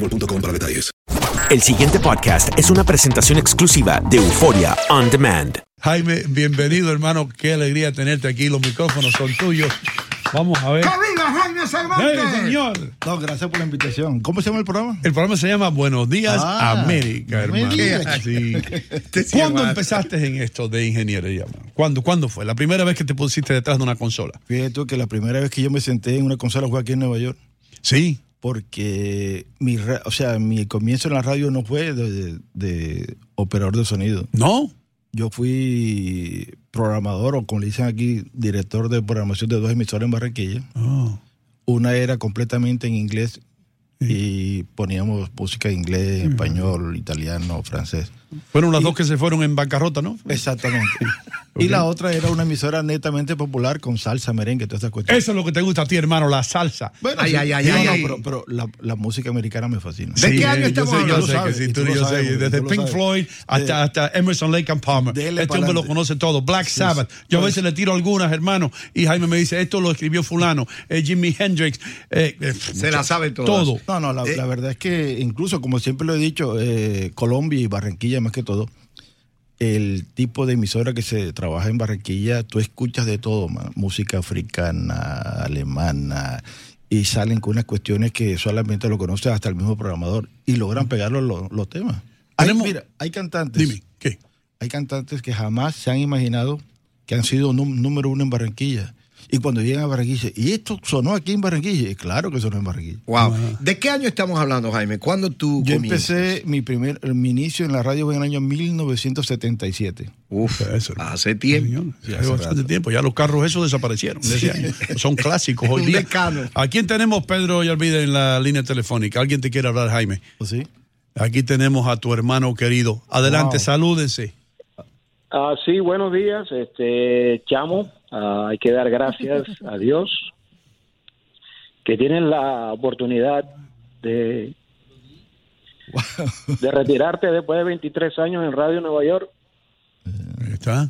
boostmobile.com para detalles. El siguiente podcast es una presentación exclusiva de Euforia On Demand. Jaime, bienvenido, hermano. Qué alegría tenerte aquí. Los micrófonos son tuyos. Vamos a ver. ¡Viva Jaime Cervantes! ¡Eh, señor! No, gracias por la invitación. ¿Cómo se llama el programa? El programa se llama Buenos Días Ah, América, hermano. Sí. ¿Cuándo empezaste en esto de ingeniería? ¿Cuándo, ¿Cuándo fue? La primera vez que te pusiste detrás de una consola. Fíjate tú que la primera vez que yo me senté en una consola fue aquí en Nueva York. Sí. Porque mi, o sea, mi comienzo en la radio no fue de, de operador de sonido. ¿No? Yo fui programador, o como le dicen aquí, director de programación de dos emisoras en Barranquilla. Oh. Una era completamente en inglés y poníamos música en inglés, español, italiano, francés. Fueron las dos que se fueron en bancarrota, ¿no? Exactamente. Y la otra era una emisora netamente popular con salsa, merengue, todas esas cuestiones. Eso es lo que te gusta a ti, hermano, la salsa. Bueno, Ay, sí. ay, ay, No, ay, no, ay. pero, pero la, la música americana me fascina. Sí, que sí, tú- yo sé, desde Pink Floyd Floyd hasta, hasta Emerson Lake and Palmer. Dele Este hombre lo conoce todo. Black Sí, Sabbath. sí. Yo a veces le tiro algunas, hermano, y Jaime me dice, esto lo escribió fulano, eh, Jimi Hendrix. eh, eh, Todo. No, no, la, Eh, la verdad es que incluso, como siempre lo he dicho, eh, Colombia y Barranquilla más que todo, el tipo de emisora que se trabaja en Barranquilla, tú escuchas de todo, man. música africana, alemana, y salen con unas cuestiones que solamente lo conoce hasta el mismo programador y logran pegar los, los- temas. Hay, mira, hay cantantes. Dime, ¿qué? Hay cantantes que jamás se han imaginado que han sido número uno en Barranquilla. Y cuando llegan a Barranquilla, y esto sonó aquí en Barranquilla, y claro que sonó en Barranquilla. Wow. ¿De qué año estamos hablando, Jaime? ¿Cuándo tú Yo comienzas? empecé mi primer mi inicio en la radio fue en el año 1977. Uf, hace tiempo. Sí, hace bastante tiempo. Ya los carros esos desaparecieron. de ese año. Son clásicos hoy Un día. decano. ¿A quién tenemos, Pedro y Alvide, en la línea telefónica? ¿Alguien te quiere hablar, Jaime? ¿Sí? Aquí tenemos a tu hermano querido. Adelante, Wow. salúdense. Ah, sí, buenos días, este Chamo. Ah, hay que dar gracias a Dios que tienen la oportunidad de, de retirarte después de 23 años en Radio Nueva York. Ahí está.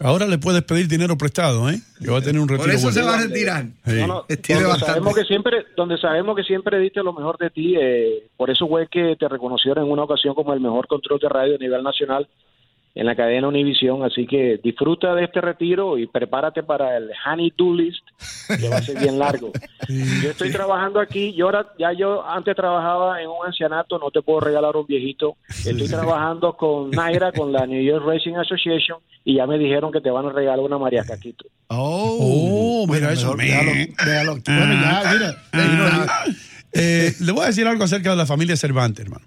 Ahora le puedes pedir dinero prestado, ¿eh? Que va a tener un retiro. bueno. Sí. No, no, Tiene donde bastante. sabemos que siempre, donde sabemos que siempre diste lo mejor de ti, eh, por eso fue que te reconocieron en una ocasión como el mejor control de radio a nivel nacional en la cadena Univisión, así que disfruta de este retiro y prepárate para el Honey Do List, que va a ser bien largo. Yo estoy trabajando aquí, yo ahora, ya yo antes trabajaba en un ancianato, no te puedo regalar un viejito. Estoy trabajando con Naira, con la New York Racing Association, y ya me dijeron que te van a regalar una María Caquito. Oh, mira eso. mejor déjalo- déjalo. Bueno, ya, mira. Ah. Eh, le voy a decir algo acerca de la familia Cervantes, hermano.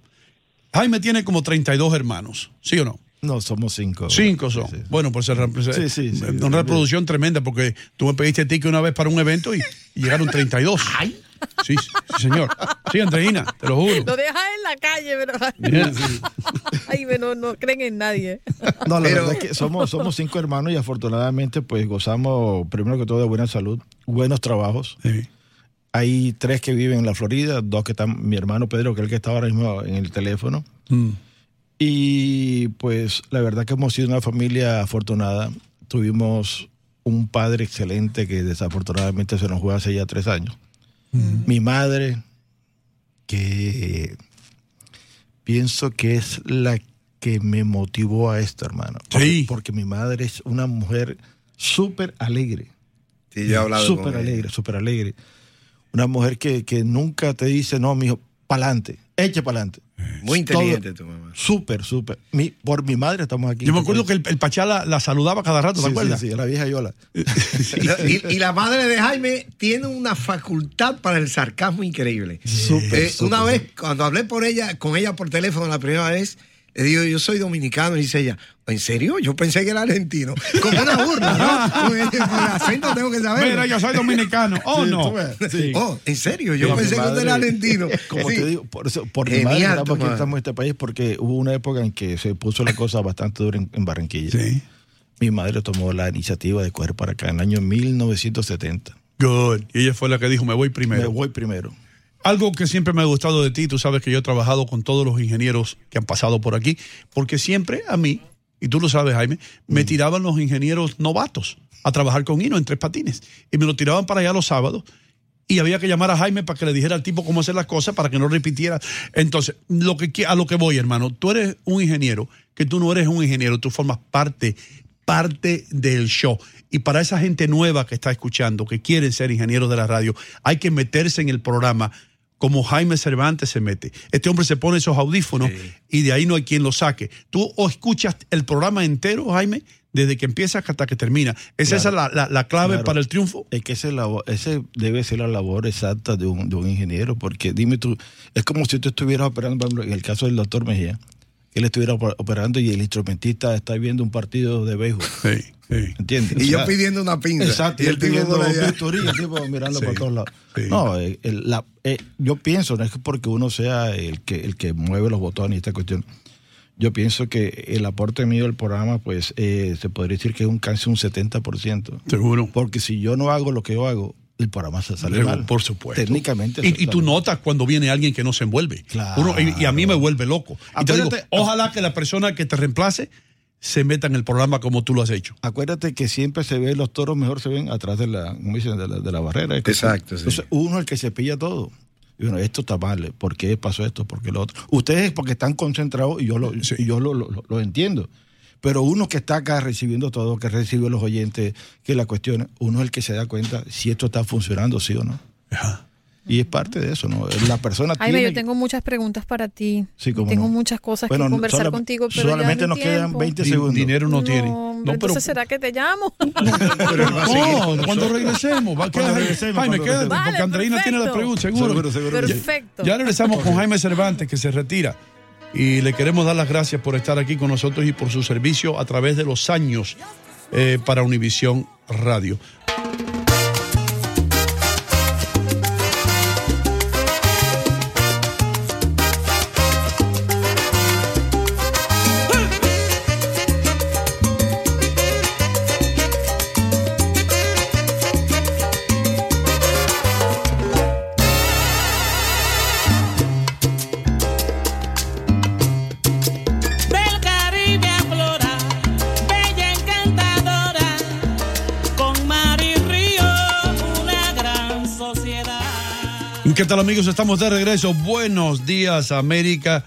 Jaime tiene como 32 hermanos, ¿sí o no? No, somos cinco. Cinco son. Bueno, pues se Sí, sí, sí. una reproducción tremenda porque tú me pediste ticket una vez para un evento y, y llegaron 32. Sí, sí, señor. Sí, Andreina, te lo juro. Lo dejas en la calle, pero. Mira, Ay, no, no creen en nadie. No, la verdad es que somos, somos cinco hermanos y afortunadamente pues gozamos primero que todo de buena salud, buenos trabajos. Hay tres que viven en la Florida, dos que están, mi hermano Pedro, que es el que está ahora mismo en el teléfono. Mm. Y pues la verdad que hemos sido una familia afortunada. Tuvimos un padre excelente que desafortunadamente se nos fue hace ya tres años. Mi madre, que pienso que es la que me motivó a esto, hermano. Porque, porque mi madre es una mujer súper alegre. Sí, yo he hablado Súper alegre, súper alegre. Una mujer que, que nunca te dice, no, mijo, pa'lante, eche pa'lante. Muy inteligente Todo- tu mamá. Súper, súper. Mi- por mi madre estamos aquí. Yo me acuerdo que el, el Pachá la, la saludaba cada rato, ¿te Sí, acuerdas? sí, sí, la vieja Yola. Y, y la madre de Jaime tiene una facultad para el sarcasmo increíble. Súper, Eh, súper. una vez, cuando hablé por ella, con ella por teléfono la primera vez, le digo, yo soy dominicano, y dice ella, ¿en serio? Yo pensé que era argentino. Como una burla, ¿no? El acento tengo que saber. Mira, yo soy dominicano. Oh, Sí, no. sí. Oh, ¿en serio? Yo Mira, pensé mi que usted era madre- argentino. Como Sí. te digo, por, eso, por mi Genial, madre tu estamos aquí, madre. estamos en este país porque hubo una época en que se puso la cosa bastante dura en, en Barranquilla. Mi madre tomó la iniciativa de coger para acá en el año 1970. Good. Y ella fue la que dijo, me voy primero. Me voy primero. Algo que siempre me ha gustado de ti, tú sabes que yo he trabajado con todos los ingenieros que han pasado por aquí, porque siempre a mí, y tú lo sabes, Jaime, me tiraban los ingenieros novatos a trabajar con Hino en tres patines. Y me lo tiraban para allá los sábados. Y había que llamar a Jaime para que le dijera al tipo cómo hacer las cosas para que no repitiera. Entonces, lo que, a lo que voy, hermano, tú eres un ingeniero, que tú no eres un ingeniero, tú formas parte, parte del show. Y para esa gente nueva que está escuchando, que quieren ser ingenieros de la radio, hay que meterse en el programa como Jaime Cervantes se mete. Este hombre se pone esos audífonos y de ahí no hay quien lo saque. Tú o escuchas el programa entero, Jaime, desde que empieza hasta que termina. ¿Es Claro. esa la, la- la clave Claro. para el triunfo? Es que ese, ese debe ser la labor exacta de un, de un ingeniero, porque dime tú, es como si tú estuvieras operando, por ejemplo, en el caso del doctor Mejía, él estuviera oper- operando y el instrumentista está viendo un partido de béisbol. ¿Entiendes? Y yo pidiendo una pinza. Exacto, Y él pidiendo bisturí, el tipo mirando Sí. por todos lados. Sí. No, eh, el- la- eh, yo pienso, no es que porque uno sea el que, el que mueve los botones y esta cuestión. Yo pienso que el aporte mío al programa, pues, eh, se podría decir que es un casi un 70%. Seguro. Porque si yo no hago lo que yo hago, el programa se sale mal. Por supuesto. Técnicamente. Y, y tú notas cuando viene alguien que no se envuelve. Uno- y, y a mí me vuelve loco. Y te digo, Acuérdate- ojalá que la persona que te reemplace se meta en el programa como tú lo has hecho. Acuérdate que siempre se ve, los toros mejor se ven atrás de la, ¿cómo dicen? de la, de la barrera. Exacto, sí. Entonces, uno es el que se pilla todo. Y bueno, esto está mal, ¿por qué pasó esto? ¿Por qué lo otro? Ustedes porque están concentrados y yo lo, y yo lo, lo- lo entiendo. Pero uno que está acá recibiendo todo, que recibe los oyentes, que la cuestión, uno es el que se da cuenta si esto está funcionando, sí o no. Y es parte de eso, ¿no? La persona Jaime, tiene... yo tengo muchas preguntas para ti. Sí, cómo tengo no. muchas cosas Bueno, que conversar sola- contigo, pero solamente nos quedan tiempo. 20 Di- segundos. dinero no tiene. hombre, No, pero entonces será que te llamo. no, cuando regresemos. Va, Cuando regresemos, Jaime, quédate, regresemos. porque Andreina tiene la pregunta, seguro. Seguro, seguro. Ya- Perfecto. Ya, regresamos con Jaime Cervantes, que se retira. Y le queremos dar las gracias por estar aquí con nosotros y por su servicio a través de los años eh, para Univisión Radio. ¿Qué tal amigos? Estamos de regreso. Buenos días América.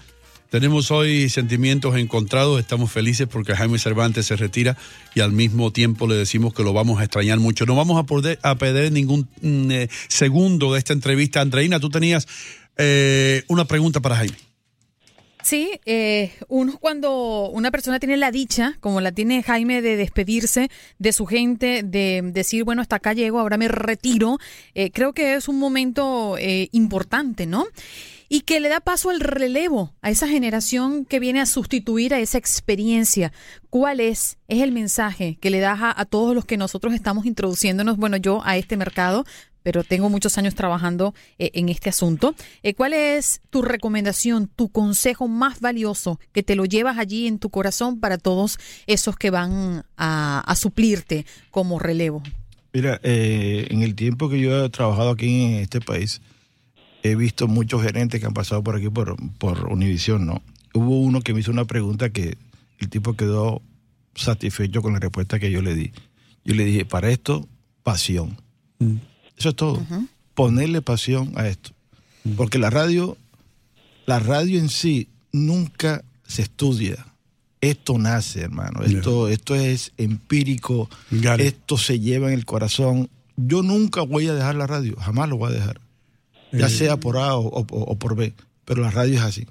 Tenemos hoy sentimientos encontrados. Estamos felices porque Jaime Cervantes se retira y al mismo tiempo le decimos que lo vamos a extrañar mucho. No vamos a a perder ningún mm, eh, segundo de esta entrevista. Andreina, tú tenías eh, una pregunta para Jaime. Sí, eh, uno cuando una persona tiene la dicha, como la tiene Jaime, de despedirse de su gente, de decir, bueno, hasta acá llego, ahora me retiro, eh, creo que es un momento eh, importante, ¿no? Y que le da paso al relevo a esa generación que viene a sustituir a esa experiencia. ¿Cuál es? Es el mensaje que le das a, a todos los que nosotros estamos introduciéndonos, bueno, yo a este mercado, pero tengo muchos años trabajando eh, en este asunto. Eh, ¿Cuál es tu recomendación, tu consejo más valioso que te lo llevas allí en tu corazón para todos esos que van a, a suplirte como relevo? Mira, eh, en el tiempo que yo he trabajado aquí en este país, he visto muchos gerentes que han pasado por aquí por, por Univision, ¿no? Hubo uno que me hizo una pregunta que el tipo quedó satisfecho con la respuesta que yo le di. Yo le dije, para esto, pasión. Eso es todo. Ponerle pasión a esto. Porque la radio, la radio en sí nunca se estudia. Esto nace, hermano. Esto, esto es empírico. Esto se lleva en el corazón. Yo nunca voy a dejar la radio. Jamás lo voy a dejar. Ya Eh. sea por A o, o- o por B. Pero la radio es así.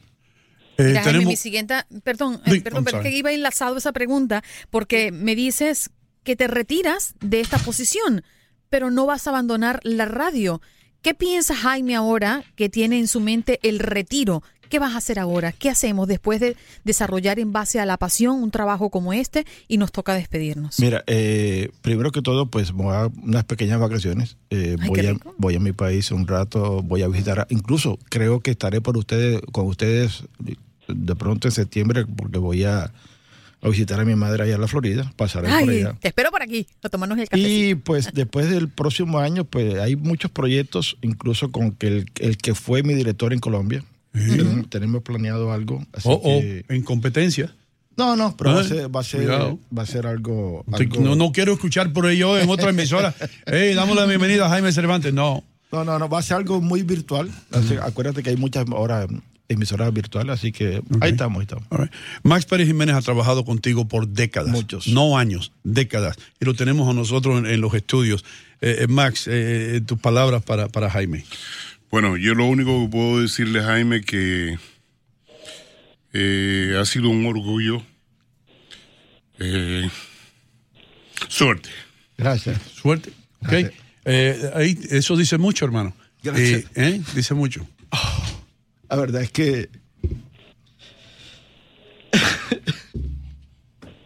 Mira, Jaime, mi siguiente, perdón, eh, perdón, pero es que iba enlazado esa pregunta porque me dices que te retiras de esta posición, pero no vas a abandonar la radio. ¿Qué piensa Jaime ahora que tiene en su mente el retiro? ¿Qué vas a hacer ahora? ¿Qué hacemos después de desarrollar en base a la pasión un trabajo como este y nos toca despedirnos? Mira, eh, primero que todo, pues voy a unas pequeñas vacaciones. Eh, Ay, voy, a, voy a mi país un rato, voy a visitar. incluso creo que estaré por ustedes, con ustedes de pronto en septiembre, porque voy a, a visitar a mi madre allá en la Florida. Pasaré por Ay, allá. te espero por aquí a tomarnos el café. Y pues después del próximo año, pues hay muchos proyectos, incluso con que el, el que fue mi director en Colombia. Tenemos, tenemos planeado algo. Así O, o que- en competencia. no, no, pero va a Ay, ser, va a ser, cuidado. va a ser algo, No, no quiero escuchar por ello en otra emisora. Hey, damos la bienvenida a Jaime Cervantes. No. No, no, no, va a ser algo muy virtual. Así- Acuérdate que hay muchas ahora emisoras virtuales, así que ahí estamos, ahí estamos. Right. Max Pérez Jiménez ha trabajado contigo por décadas. Muchos. No años, décadas. Y lo tenemos a nosotros en, en los estudios. Eh, eh, Max, eh, tus palabras para, para Jaime. Bueno, yo lo único que puedo decirle, Jaime, que eh, ha sido un orgullo. Eh, suerte. Gracias. Suerte. Ok. Eh, ahí, eso dice mucho, hermano. Gracias. Eh, ¿eh? Dice mucho. La verdad es que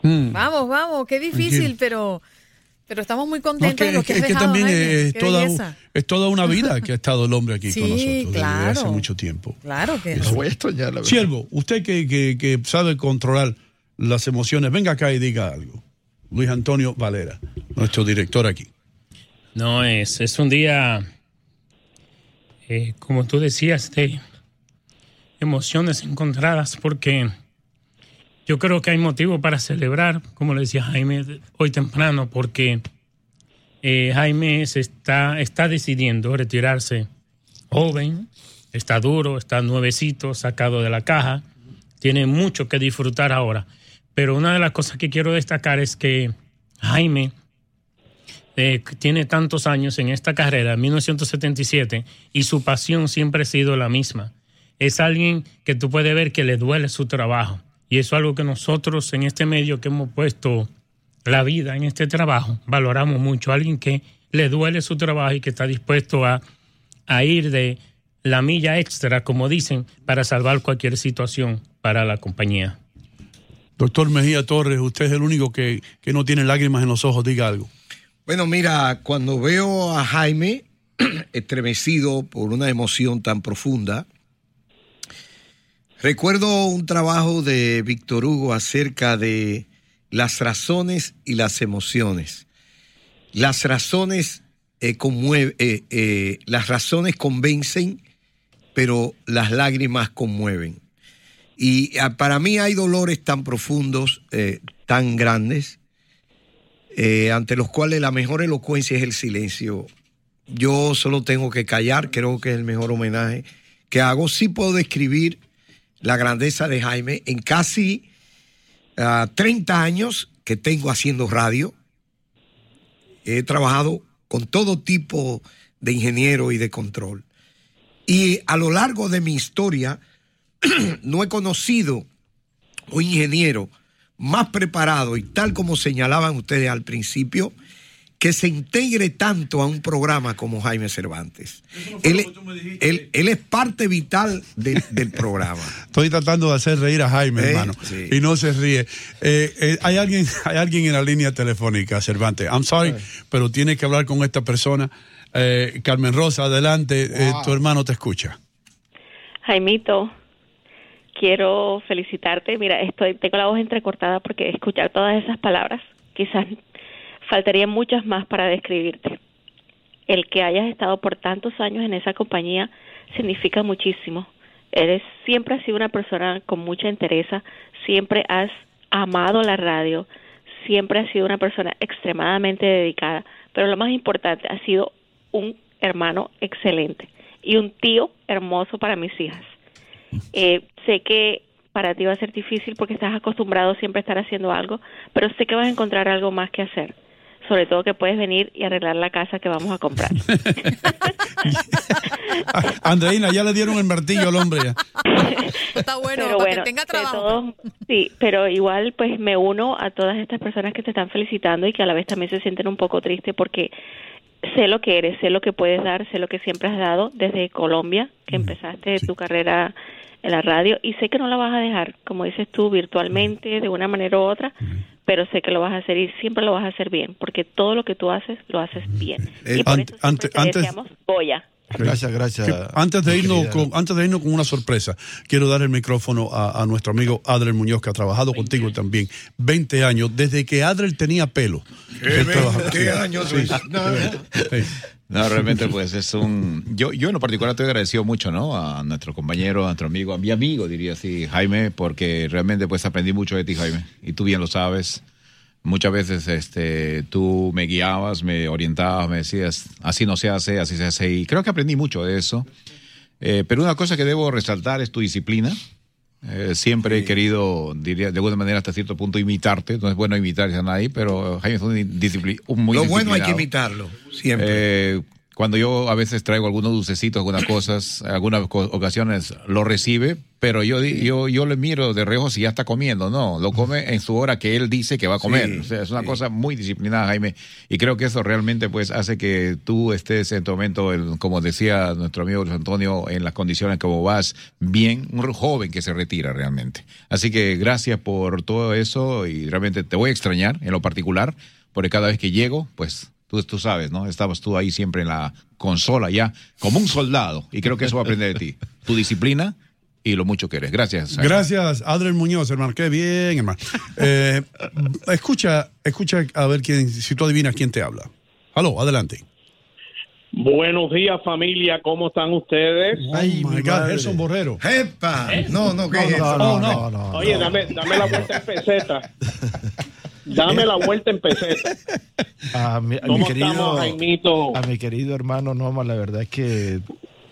Vamos, vamos, qué difícil, pero, pero estamos muy No, es contentos que, de lo es que es que dejado, también es Qué toda, belleza. es toda una vida que ha estado el hombre aquí Sí, con nosotros desde claro. hace mucho tiempo. Claro que Lo voy a extrañar, la verdad. Siervo, usted que, que- que sabe controlar las emociones, venga acá y diga algo. Luis Antonio Valera, nuestro director aquí. No, es, es un día, eh, como tú decías, de emociones encontradas, porque yo creo que hay motivo para celebrar, como le decía Jaime hoy temprano, porque eh, Jaime se está, está decidiendo retirarse joven, está duro, está nuevecito, sacado de la caja, tiene mucho que disfrutar ahora. Pero una de las cosas que quiero destacar es que Jaime eh, tiene tantos años en esta carrera, 1977, y su pasión siempre ha sido la misma. Es alguien que tú puedes ver que le duele su trabajo. Y eso es algo que nosotros en este medio que hemos puesto la vida en este trabajo, valoramos mucho. Alguien que le duele su trabajo y que está dispuesto a, a ir de la milla extra, como dicen, para salvar cualquier situación para la compañía. Doctor Mejía Torres, usted es el único que, que no tiene lágrimas en los ojos, diga algo. Bueno, mira, cuando veo a Jaime estremecido por una emoción tan profunda, recuerdo un trabajo de Víctor Hugo acerca de las razones y las emociones. Las razones eh, eh, eh, las razones convencen, pero las lágrimas conmueven. Y ah, para mí hay dolores tan profundos, eh, tan grandes, eh, ante los cuales la mejor elocuencia es el silencio. Yo solo tengo que callar, creo que es el mejor homenaje que hago. Sí puedo describir la grandeza de Jaime en casi ah, 30 años que tengo haciendo radio. He trabajado con todo tipo de ingeniero y de control. Y a lo largo de mi historia no he conocido un ingeniero más preparado y tal como señalaban ustedes al principio, que se integre tanto a un programa como Jaime Cervantes. Él, él- él es parte vital de- del programa. Estoy tratando de hacer reír a Jaime, Eh, hermano, sí. y no se ríe. Eh, eh, hay, alguien, hay alguien en la línea telefónica, Cervantes. I'm sorry, pero tiene que hablar con esta persona. Eh, Carmen Rosa, adelante, eh, tu hermano te escucha. Jaimito, quiero felicitarte. Mira, estoy tengo la voz entrecortada porque escuchar todas esas palabras, quizás faltarían muchas más para describirte. El que hayas estado por tantos años en esa compañía significa muchísimo. Eres siempre has sido una persona con mucha entereza, siempre has amado la radio, siempre has sido una persona extremadamente dedicada, pero lo más importante, has sido un hermano excelente y un tío hermoso para mis hijas. Eh, sé que para ti va a ser difícil porque estás acostumbrado siempre a estar haciendo algo, pero sé que vas a encontrar algo más que hacer. Sobre todo que puedes venir y arreglar la casa que vamos a comprar. Andreina, ya le dieron el martillo al hombre. ya. Está bueno, Pero para bueno, que tenga trabajo. todo- sí, pero igual pues me uno a todas estas personas que te están felicitando y que a la vez también se sienten un poco tristes porque sé lo que eres, sé lo que puedes dar, sé lo que siempre has dado desde Colombia, que empezaste tu carrera en la radio y sé que no la vas a dejar, como dices tú, virtualmente, de una manera u otra, pero sé que lo vas a hacer y siempre lo vas a hacer bien, porque todo lo que tú haces, lo haces bien. y por ante- eso ante- siempre te antes- Goya. Gracias, gracias. Que antes, de irnos con, antes de irnos con una sorpresa, quiero dar el micrófono a, a nuestro amigo Adriel Muñoz, que ha trabajado contigo también 20 años, desde que Adriel tenía pelo. Sí, años, sí, Luis? sí. No, realmente pues es un... Yo, yo en lo particular estoy agradecido mucho, ¿no? A nuestro compañero, a nuestro amigo, a mi amigo, diría así, Jaime, porque realmente pues aprendí mucho de ti, Jaime. Y tú bien lo sabes. Muchas veces este, tú me guiabas, me orientabas, me decías, así no se hace, así se hace. Y creo que aprendí mucho de eso. Eh, pero una cosa que debo resaltar es tu disciplina. Eh, siempre he querido, diría, de alguna manera hasta cierto punto imitarte. No es bueno imitar a nadie, pero Jaime fue un, discipli- un muy Lo bueno hay que imitarlo, siempre. Eh, cuando yo a veces traigo algunos dulcecitos, algunas cosas, algunas ocasiones lo recibe, pero yo, yo, yo le miro de reojo si ya está comiendo. No, lo come en su hora que él dice que va a comer. Sí, o sea, es una cosa muy disciplinada, Jaime. Y creo que eso realmente pues hace que tú estés en tu momento, el- como decía nuestro amigo Luis Antonio, en las condiciones como vas, bien, un joven que se retira realmente. Así que gracias por todo eso y realmente te voy a extrañar en lo particular, porque cada vez que llego, pues Tú, tú sabes, ¿no? Estabas tú ahí siempre en la consola ya, como un soldado. Y creo que eso va a aprender de ti. Tu disciplina y lo mucho que eres. Gracias. Jaime. Gracias, Adriel Muñoz, hermano. Qué bien, hermano. Eh, escucha, escucha a ver quién, si tú adivinas quién te habla. Aló, adelante. Buenos días, familia. ¿Cómo están ustedes? Ay, my God, Gerson Borrero. ¡Epa! No, no, ¿qué es eso? no, no, no. Oye, dame, dame la vuelta en peseta. Dame la vuelta en peseta. A mi, a mi ¿Cómo querido, estamos, Jaimito? a mi querido hermano Noma, la verdad es que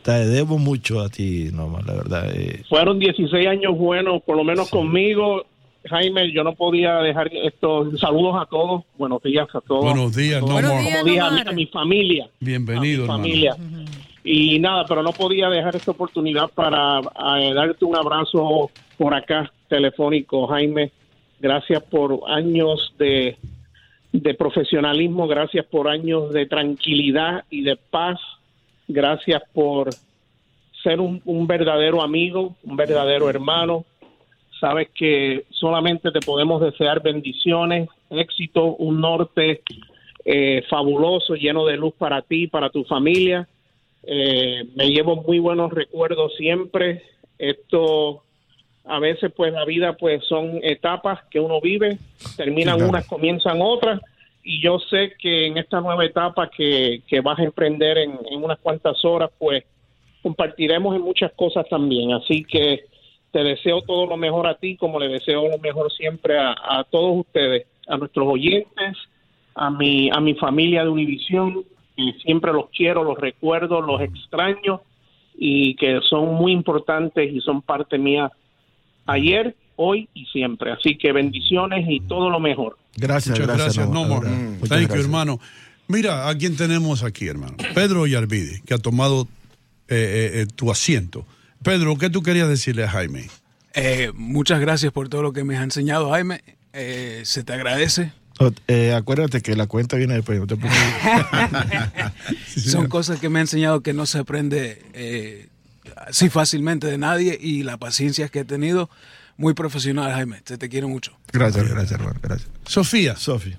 te debo mucho a ti, Noma, la verdad. eh, Fueron 16 años buenos, por lo menos conmigo. Jaime, yo no podía dejar esto. Saludos a todos. Buenos días a todos. Buenos días, no Como more. dije, a, mi, a mi familia. Bienvenido, a mi hermano. familia. Y nada, pero no podía dejar esta oportunidad para darte un abrazo por acá, telefónico, Jaime. Gracias por años de, de profesionalismo, gracias por años de tranquilidad y de paz, gracias por ser un, verdadero amigo, un verdadero hermano. Sabes que solamente te podemos desear bendiciones, éxito, un norte eh, fabuloso, lleno de luz para ti, para tu familia. Eh, me llevo muy buenos recuerdos siempre. Esto a veces pues la vida pues son etapas que uno vive, terminan Claro. unas, comienzan otras y yo sé que en esta nueva etapa que, que vas a emprender en, en unas cuantas horas pues compartiremos en muchas cosas también, así que te deseo todo lo mejor a ti como le deseo lo mejor siempre a, a todos ustedes, a nuestros oyentes, a mi, a mi familia de Univisión, que siempre los quiero, los recuerdo, los extraño y que son muy importantes y son parte mía ayer, hoy y siempre. Así que bendiciones y todo lo mejor. Gracias, Muchas gracias, no more. you, hermano. Mira, a quién tenemos aquí, hermano. Pedro Yarvide, que ha tomado eh, eh, eh, tu asiento. Pedro, ¿qué tú querías decirle a Jaime? Eh, muchas gracias por todo lo que me has enseñado, Jaime. Eh, se te agradece. Oh, eh, acuérdate que la cuenta viene después, no te preocupes. Son cosas que me ha enseñado que no se aprende eh, así fácilmente de nadie y la paciencia que he tenido. Muy profesional, Jaime. Se te quiero mucho. Gracias, gracias, hermano. Gracias. Sofía. Sofía.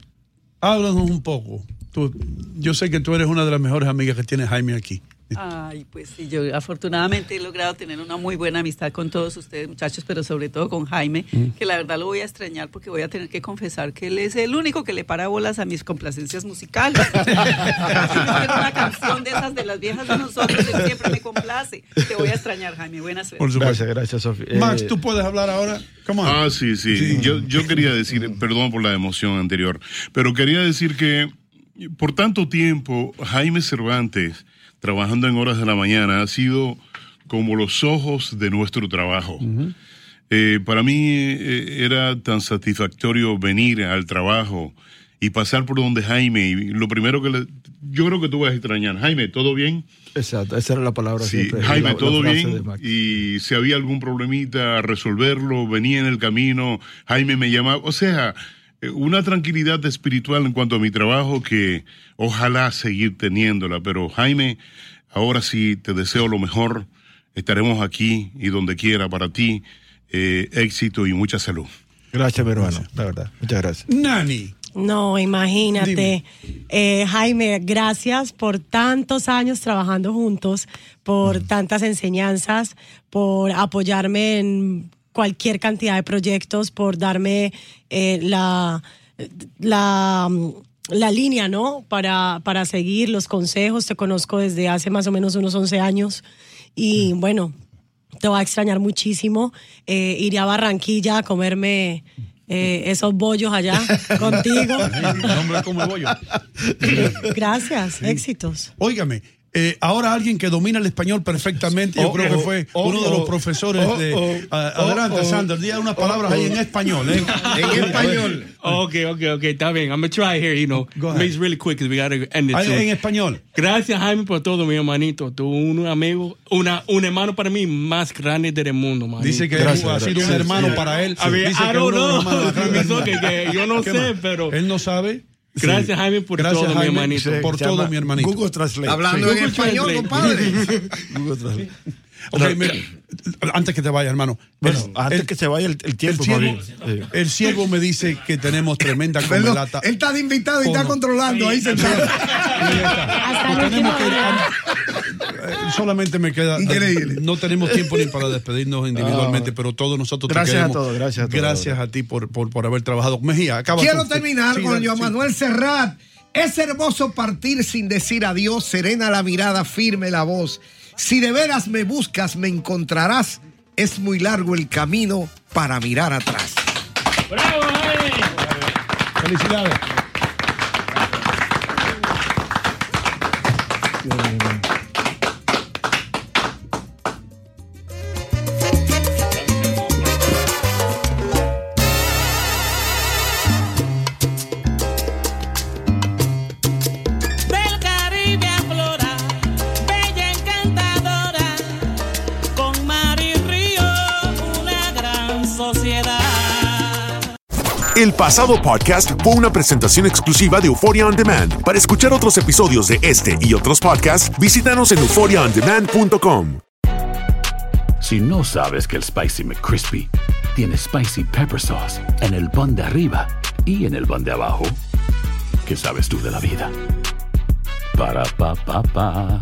Háblanos un poco. tú, yo sé que tú eres una de las mejores amigas que tiene Jaime aquí. Ay, pues sí, yo afortunadamente he logrado tener una muy buena amistad con todos ustedes, muchachos, pero sobre todo con Jaime, Mm. que la verdad lo voy a extrañar porque voy a tener que confesar que él es el único que le para bolas a mis complacencias musicales. si no quiero una canción de esas de las viejas de nosotros, él siempre me complace. Te voy a extrañar, Jaime. Buena suerte. Gracias, gracias, Sofía. Eh, Max, tú puedes hablar ahora. Come on. Ah, sí, sí. Yo, yo quería decir, perdón por la emoción anterior, pero quería decir que por tanto tiempo Jaime Cervantes, trabajando en horas de la mañana, ha sido como los ojos de nuestro trabajo. Eh, para mí eh, era tan satisfactorio venir al trabajo y pasar por donde Jaime. Y lo primero que le, yo creo que tú vas a extrañar. Jaime, ¿todo bien? Exacto, esa era la palabra Sí, siempre. Jaime, la- todo bien. Y si había algún problemita, resolverlo, venía en el camino, Jaime me llamaba. O sea, una tranquilidad espiritual en cuanto a mi trabajo que ojalá seguir teniéndola. Pero Jaime, ahora sí te deseo lo mejor. Estaremos aquí y donde quiera para ti. Eh, éxito y mucha salud. Gracias, mi hermano, la verdad. Muchas gracias. Nani. No, imagínate. Eh, Jaime, gracias por tantos años trabajando juntos, por tantas enseñanzas, por apoyarme en cualquier cantidad de proyectos, por darme eh, la, la, la línea, ¿no? Para, para seguir los consejos. Te conozco desde hace más o menos unos 11 años y bueno, te va a extrañar muchísimo. Eh, iré a Barranquilla a comerme eh, esos bollos allá contigo. Hombre, come bollo. Gracias, éxitos. Óigame, eh, ahora alguien que domina el español perfectamente, yo Oh, creo que oh, fue oh, uno de los oh, profesores oh, de... oh, adelante, oh, Sander, di unas palabras oh, ahí oh. en español, ¿eh? En español. Okay, okay, okay, está bien. I'm gonna try here, you know. Go ahead. Really quick because we gotta end it Ah, soon. en español. Gracias, Jaime, por todo, mi hermanito. Tú un amigo, una, un hermano para mí más grande del mundo, manito. Dice que ha sido un hermano para él. A ver, Dice I que don't know. que- que yo no ¿Qué sé, pero- Él no sabe. Gracias, Jaime, por Gracias, todo, mi hermanito. Por Se todo, mi hermanito. Google Translate. Hablando Sí. en Google español, compadre. Google Translate. Ok, mira, antes que te vaya, hermano. Bueno, el- antes el- que se vaya el, el el tiempo, siervo, Fabi. Sí. el siervo me dice que tenemos tremenda comelata. él está de invitado y está Cono. controlando ahí sentado. Solamente me queda. Increíble. No tenemos tiempo ni para despedirnos individualmente, pero todos nosotros te Gracias a todos, gracias a todos. Gracias a ti por, por, por haber trabajado. Mejía, acaba Quiero tú. terminar Sí, con Joan sí. Manuel Serrat. Es hermoso partir sin decir adiós, serena la mirada, firme la voz. Si de veras me buscas, me encontrarás. Es muy largo el camino para mirar atrás. ¡Bravo, Jaime! Felicidades. El pasado podcast fue una presentación exclusiva de Euphoria On Demand. Para escuchar otros episodios de este y otros podcasts, visítanos en euphoriaondemand.com. Si no sabes que el Spicy McCrispy tiene Spicy Pepper Sauce en el pan de arriba y en el pan de abajo, ¿qué sabes tú de la vida? Para, pa, pa, pa.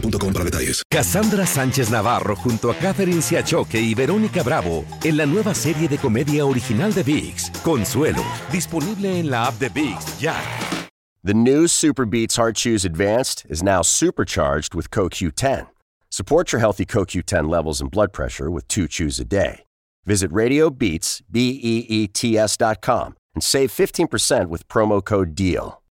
boostmobile.com para detalles. Cassandra Sánchez Navarro junto a Catherine Siachoque y Verónica Bravo en la nueva serie de comedia original de VIX, Consuelo, disponible en la app de VIX ya. The new Super Beats Heart Chews Advanced is now supercharged with CoQ10. Support your healthy CoQ10 levels and blood pressure with two chews a day. Visit RadioBeats, B E E T S dot com and save 15% with promo code DEAL.